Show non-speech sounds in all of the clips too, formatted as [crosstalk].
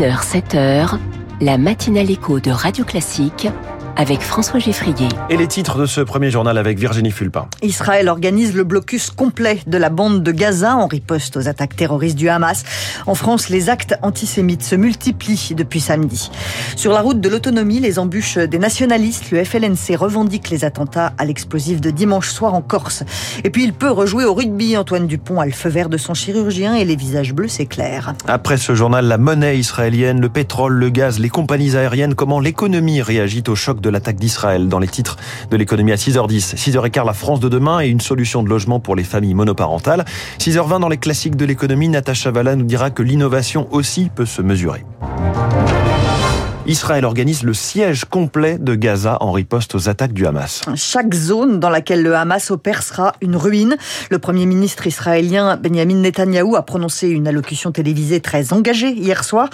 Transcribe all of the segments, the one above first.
6h, 7h, la matinale écho de Radio Classique avec François Geffrier. Et les titres de ce premier journal avec Virginie Fulpin. Israël organise le blocus complet de la bande de Gaza en riposte aux attaques terroristes du Hamas. En France, les actes antisémites se multiplient depuis samedi. Sur la route de l'autonomie, les embûches des nationalistes, le FLNC revendique les attentats à l'explosif de dimanche soir en Corse. Et puis il peut rejouer au rugby. Antoine Dupont a le feu vert de son chirurgien et les visages bleus s'éclairent. Après ce journal, la monnaie israélienne, le pétrole, le gaz, les compagnies aériennes, comment l'économie réagit au choc de l'attaque d'Israël dans les titres de l'économie à 6h10. 6h15, la France de demain et une solution de logement pour les familles monoparentales. 6h20, dans les classiques de l'économie, Natacha Valla nous dira que l'innovation aussi peut se mesurer. Israël organise le siège complet de Gaza en riposte aux attaques du Hamas. Chaque zone dans laquelle le Hamas opère sera une ruine. Le Premier ministre israélien Benjamin Netanyahou a prononcé une allocution télévisée très engagée hier soir.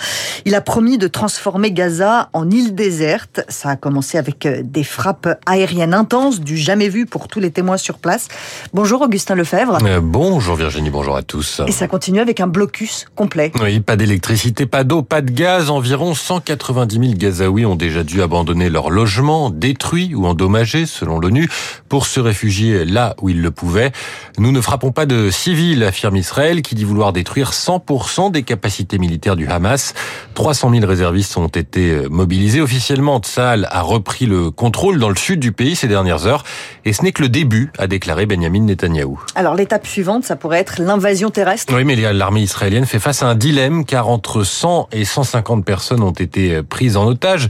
Il a promis de transformer Gaza en île déserte. Ça a commencé avec euh, des frappes aériennes intenses, du jamais vu pour tous les témoins sur place. Bonjour Augustin Lefebvre. Euh, bonjour Virginie, bonjour à tous. Et ça continue avec un blocus complet. Oui, pas d'électricité, pas d'eau, pas de gaz. Environ 190 000 Gazaouis ont déjà dû abandonner leur logement, détruit ou endommagé selon l'ONU, pour se réfugier là où ils le pouvaient. Nous ne frappons pas de civils, affirme Israël, qui dit vouloir détruire 100% des capacités militaires du Hamas. 300 000 réservistes ont été mobilisés. Officiellement, Tsahal a repris le contrôle dans le sud du pays ces dernières heures. Et ce n'est que le début, a déclaré Benjamin Netanyahou. Alors l'étape suivante, ça pourrait être l'invasion terrestre Oui, mais l'armée israélienne fait face à un dilemme, car entre 100 et 150 personnes ont été prises en otage,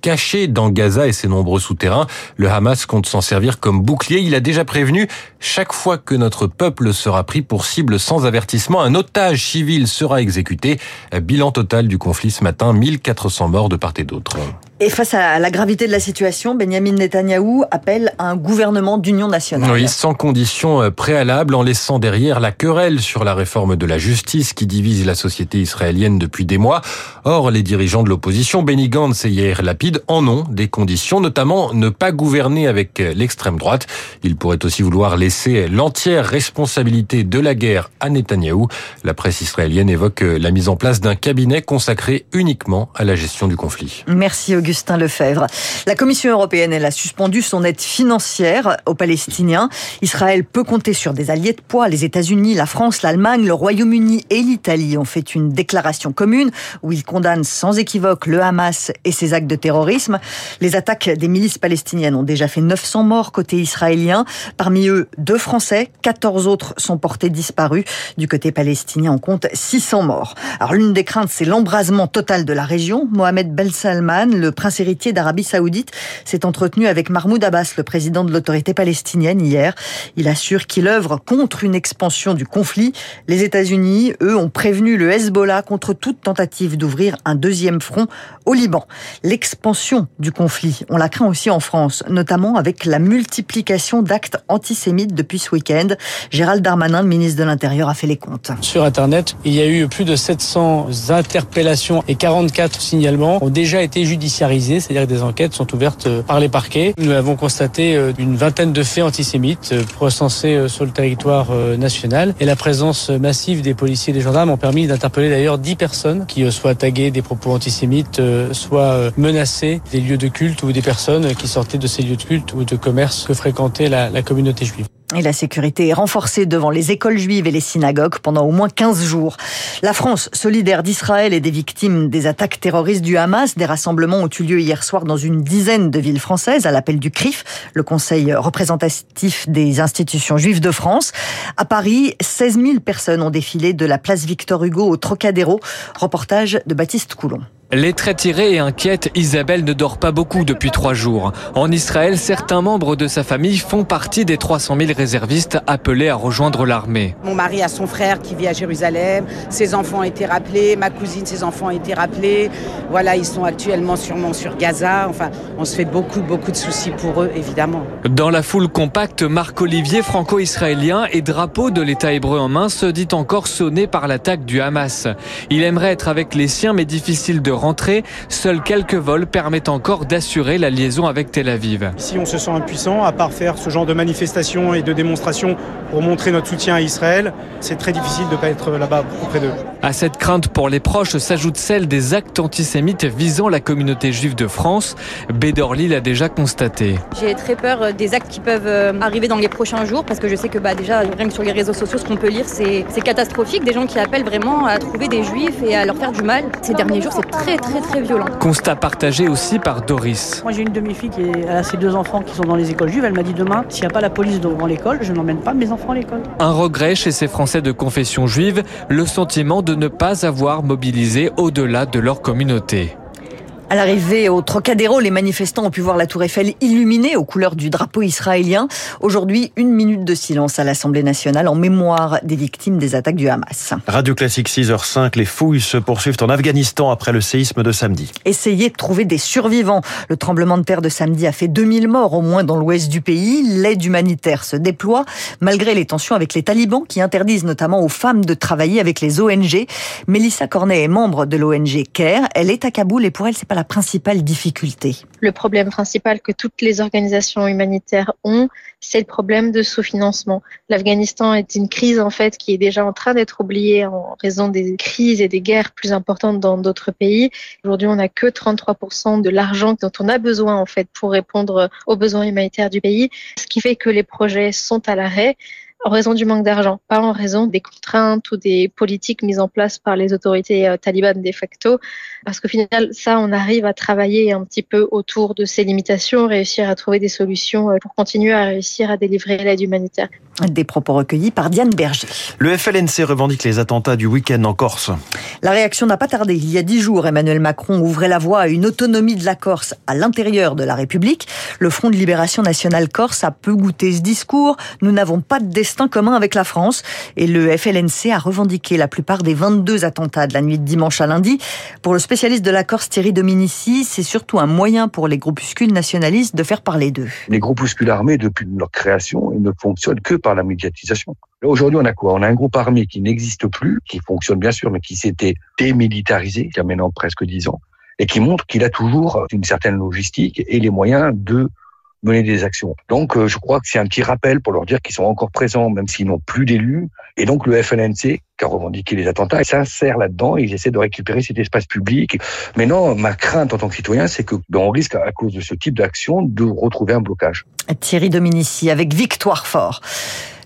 cachées dans Gaza et ses nombreux souterrains. Le Hamas compte s'en servir comme bouclier. Il a déjà prévenu, chaque fois que notre peuple sera pris pour cible sans avertissement, un otage civil sera exécuté. Bilan total du conflit ce matin, 1400 morts de part et d'autre. Et face à la gravité de la situation, Benjamin Netanyahou appelle à un gouvernement d'union nationale. Oui, sans conditions préalables, en laissant derrière la querelle sur la réforme de la justice qui divise la société israélienne depuis des mois. Or, les dirigeants de l'opposition, Benny Gantz et Yair Lapid, en ont des conditions, notamment ne pas gouverner avec l'extrême droite. Ils pourraient aussi vouloir laisser l'entière responsabilité de la guerre à Netanyahou. La presse israélienne évoque la mise en place d'un cabinet consacré uniquement à la gestion du conflit. Merci Augustin. Augustin Lefebvre. La Commission européenne, elle a suspendu son aide financière aux Palestiniens. Israël peut compter sur des alliés de poids. Les États-Unis, la France, l'Allemagne, le Royaume-Uni et l'Italie ont fait une déclaration commune où ils condamnent sans équivoque le Hamas et ses actes de terrorisme. Les attaques des milices palestiniennes ont déjà fait 900 morts côté israélien. Parmi eux, deux Français, 14 autres sont portés disparus. Du côté palestinien, on compte 600 morts. Alors l'une des craintes, c'est l'embrasement total de la région. Mohamed Ben Salman, le prince héritier d'Arabie Saoudite, s'est entretenu avec Mahmoud Abbas, le président de l'autorité palestinienne, hier. Il assure qu'il œuvre contre une expansion du conflit. Les États-Unis, eux, ont prévenu le Hezbollah contre toute tentative d'ouvrir un deuxième front au Liban. L'expansion du conflit, on la craint aussi en France, notamment avec la multiplication d'actes antisémites depuis ce week-end. Gérald Darmanin, le ministre de l'Intérieur, a fait les comptes. Sur Internet, il y a eu plus de 700 interpellations et 44 signalements ont déjà été judiciarisés, c'est-à-dire que des enquêtes sont ouvertes par les parquets. Nous avons constaté une vingtaine de faits antisémites recensés sur le territoire national et la présence massive des policiers et des gendarmes ont permis d'interpeller d'ailleurs 10 personnes qui soient taguées des propos antisémites, soit menacées des lieux de culte ou des personnes qui sortaient de ces lieux de culte ou de commerce que fréquentait la communauté juive. Et la sécurité est renforcée devant les écoles juives et les synagogues pendant au moins 15 jours. La France, solidaire d'Israël et des victimes des attaques terroristes du Hamas, des rassemblements ont eu lieu hier soir dans une dizaine de villes françaises à l'appel du CRIF, le Conseil représentatif des institutions juives de France. À Paris, 16 000 personnes ont défilé de la place Victor Hugo au Trocadéro. Reportage de Baptiste Coulon. Les traits tirés et inquiète, Isabelle ne dort pas beaucoup depuis trois jours. En Israël, certains membres de sa famille font partie des 300 000 réservistes appelés à rejoindre l'armée. Mon mari a son frère qui vit à Jérusalem, ses enfants ont été rappelés, ma cousine, ses enfants ont été rappelés. Voilà, ils sont actuellement sûrement sur Gaza. Enfin, on se fait beaucoup, beaucoup de soucis pour eux, évidemment. Dans la foule compacte, Marc-Olivier, franco-israélien et drapeau de l'État hébreu en main, se dit encore sonné par l'attaque du Hamas. Il aimerait être avec les siens, mais difficile de rentrée. Seuls quelques vols permettent encore d'assurer la liaison avec Tel Aviv. Ici, on se sent impuissant, à part faire ce genre de manifestations et de démonstrations pour montrer notre soutien à Israël. C'est très difficile de ne pas être là-bas auprès d'eux. À cette crainte pour les proches s'ajoute celle des actes antisémites visant la communauté juive de France. Bédorly l'a déjà constaté. J'ai très peur euh, des actes qui peuvent euh, arriver dans les prochains jours parce que je sais que bah, déjà, rien que sur les réseaux sociaux, ce qu'on peut lire, c'est catastrophique. Des gens qui appellent vraiment à trouver des juifs et à leur faire du mal. Ces derniers jours, c'est très, très, très violent. Constat partagé aussi par Doris. Moi, j'ai une demi-fille qui a ses deux enfants qui sont dans les écoles juives. Elle m'a dit demain, s'il n'y a pas la police devant l'école, je n'emmène pas mes enfants à l'école. Un regret chez ces Français de confession juive, le sentiment de ne pas avoir mobilisé au-delà de leur communauté. À l'arrivée au Trocadéro, les manifestants ont pu voir la tour Eiffel illuminée aux couleurs du drapeau israélien. Aujourd'hui, une minute de silence à l'Assemblée nationale en mémoire des victimes des attaques du Hamas. Radio Classique 6h05, les fouilles se poursuivent en Afghanistan après le séisme de samedi. Essayez de trouver des survivants. Le tremblement de terre de samedi a fait 2000 morts au moins dans l'ouest du pays. L'aide humanitaire se déploie malgré les tensions avec les talibans qui interdisent notamment aux femmes de travailler avec les ONG. Mélissa Cornet est membre de l'ONG CARE. Elle est à Kaboul et pour elle, c'est pas la principale difficulté Le problème principal que toutes les organisations humanitaires ont, c'est le problème de sous-financement. L'Afghanistan est une crise en fait qui est déjà en train d'être oubliée en raison des crises et des guerres plus importantes dans d'autres pays. Aujourd'hui, on n'a que 33% de l'argent dont on a besoin en fait pour répondre aux besoins humanitaires du pays, ce qui fait que les projets sont à l'arrêt en raison du manque d'argent, pas en raison des contraintes ou des politiques mises en place par les autorités euh, talibanes de facto. Parce qu'au final, ça, on arrive à travailler un petit peu autour de ces limitations, réussir à trouver des solutions euh, pour continuer à réussir à délivrer l'aide humanitaire. Des propos recueillis par Diane Berger. Le FLNC revendique les attentats du week-end en Corse. La réaction n'a pas tardé. Il y a dix jours, Emmanuel Macron ouvrait la voie à une autonomie de la Corse à l'intérieur de la République. Le Front de libération nationale corse a peu goûté ce discours. Nous n'avons pas de destin commun avec la France. Et le FLNC a revendiqué la plupart des 22 attentats de la nuit de dimanche à lundi. Pour le spécialiste de la Corse, Thierry Dominici, c'est surtout un moyen pour les groupuscules nationalistes de faire parler d'eux. Les groupuscules armés, depuis leur création, ne fonctionnent que par la médiatisation. Aujourd'hui, on a quoi? On a un groupe armé qui n'existe plus, qui fonctionne bien sûr, mais qui s'était démilitarisé il y a maintenant presque dix ans, et qui montre qu'il a toujours une certaine logistique et les moyens de mener des actions. Donc, euh, je crois que c'est un petit rappel pour leur dire qu'ils sont encore présents, même s'ils n'ont plus d'élus. Et donc, le FLNC, qui a revendiqué les attentats, s'insère là-dedans. Ils essaient de récupérer cet espace public. Mais non, ma crainte en tant que citoyen, c'est que ben, on risque, à cause de ce type d'action, de retrouver un blocage. Thierry Dominici avec Victoire Fort.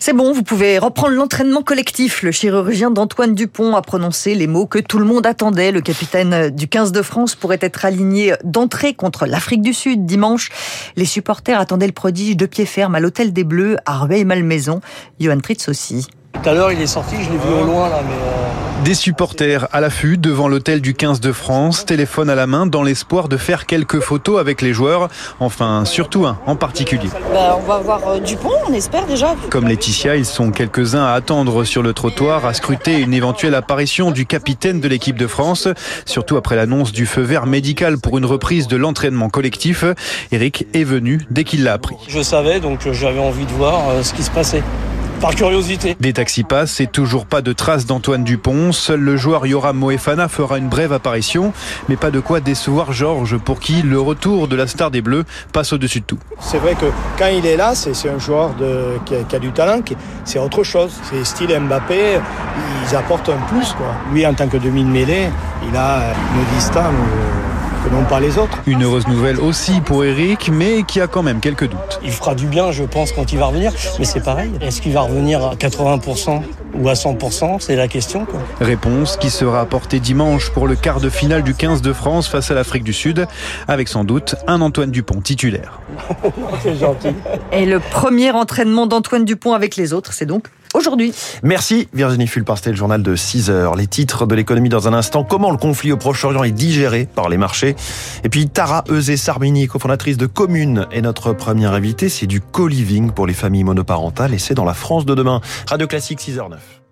C'est bon, vous pouvez reprendre l'entraînement collectif. Le chirurgien d'Antoine Dupont a prononcé les mots que tout le monde attendait. Le capitaine du 15 de France pourrait être aligné d'entrée contre l'Afrique du Sud dimanche. Les supporters attendaient le prodige de pied ferme à l'Hôtel des Bleus à Rueil-Malmaison. Johan Tritz aussi. Tout à l'heure, il est sorti, je l'ai vu au loin là, mais. Euh... Des supporters à l'affût devant l'hôtel du 15 de France, téléphone à la main, dans l'espoir de faire quelques photos avec les joueurs. Enfin, surtout un en particulier. Bah, on va voir euh, Dupont, on espère déjà. Comme Laetitia, ils sont quelques-uns à attendre sur le trottoir, à scruter une éventuelle apparition du capitaine de l'équipe de France, surtout après l'annonce du feu vert médical pour une reprise de l'entraînement collectif. Eric est venu dès qu'il l'a appris. Je savais, donc euh, j'avais envie de voir ce qui se passait par curiosité. Des taxis passent et toujours pas de traces d'Antoine Dupont. Seul le joueur Yoram Moefana fera une brève apparition, mais pas de quoi décevoir Georges pour qui le retour de la star des Bleus passe au-dessus de tout. C'est vrai que quand il est là, c'est un joueur de, qui, a, qui, a, du talent, c'est autre chose. C'est style Mbappé, ils apportent un plus. Quoi. Lui, en tant que demi de mêlée, il a une distance non pas les autres. Une heureuse nouvelle aussi pour Eric, mais qui a quand même quelques doutes. Il fera du bien, je pense, quand il va revenir, mais c'est pareil. Est-ce qu'il va revenir à 80% ou à 100% C'est la question. Quoi. Réponse qui sera apportée dimanche pour le quart de finale du 15 de France face à l'Afrique du Sud, avec sans doute un Antoine Dupont titulaire. [laughs] c'est gentil. Et le premier entraînement d'Antoine Dupont avec les autres, c'est donc aujourd'hui. Merci Virginie Fulpar, le journal de 6 heures. Les titres de l'économie dans un instant. Comment le conflit au Proche-Orient est digéré par les marchés? Et puis Tara Euzé-Sarmini, cofondatrice de Commune, est notre première invitée. C'est du co-living pour les familles monoparentales et c'est dans la France de demain. Radio Classique 6h09.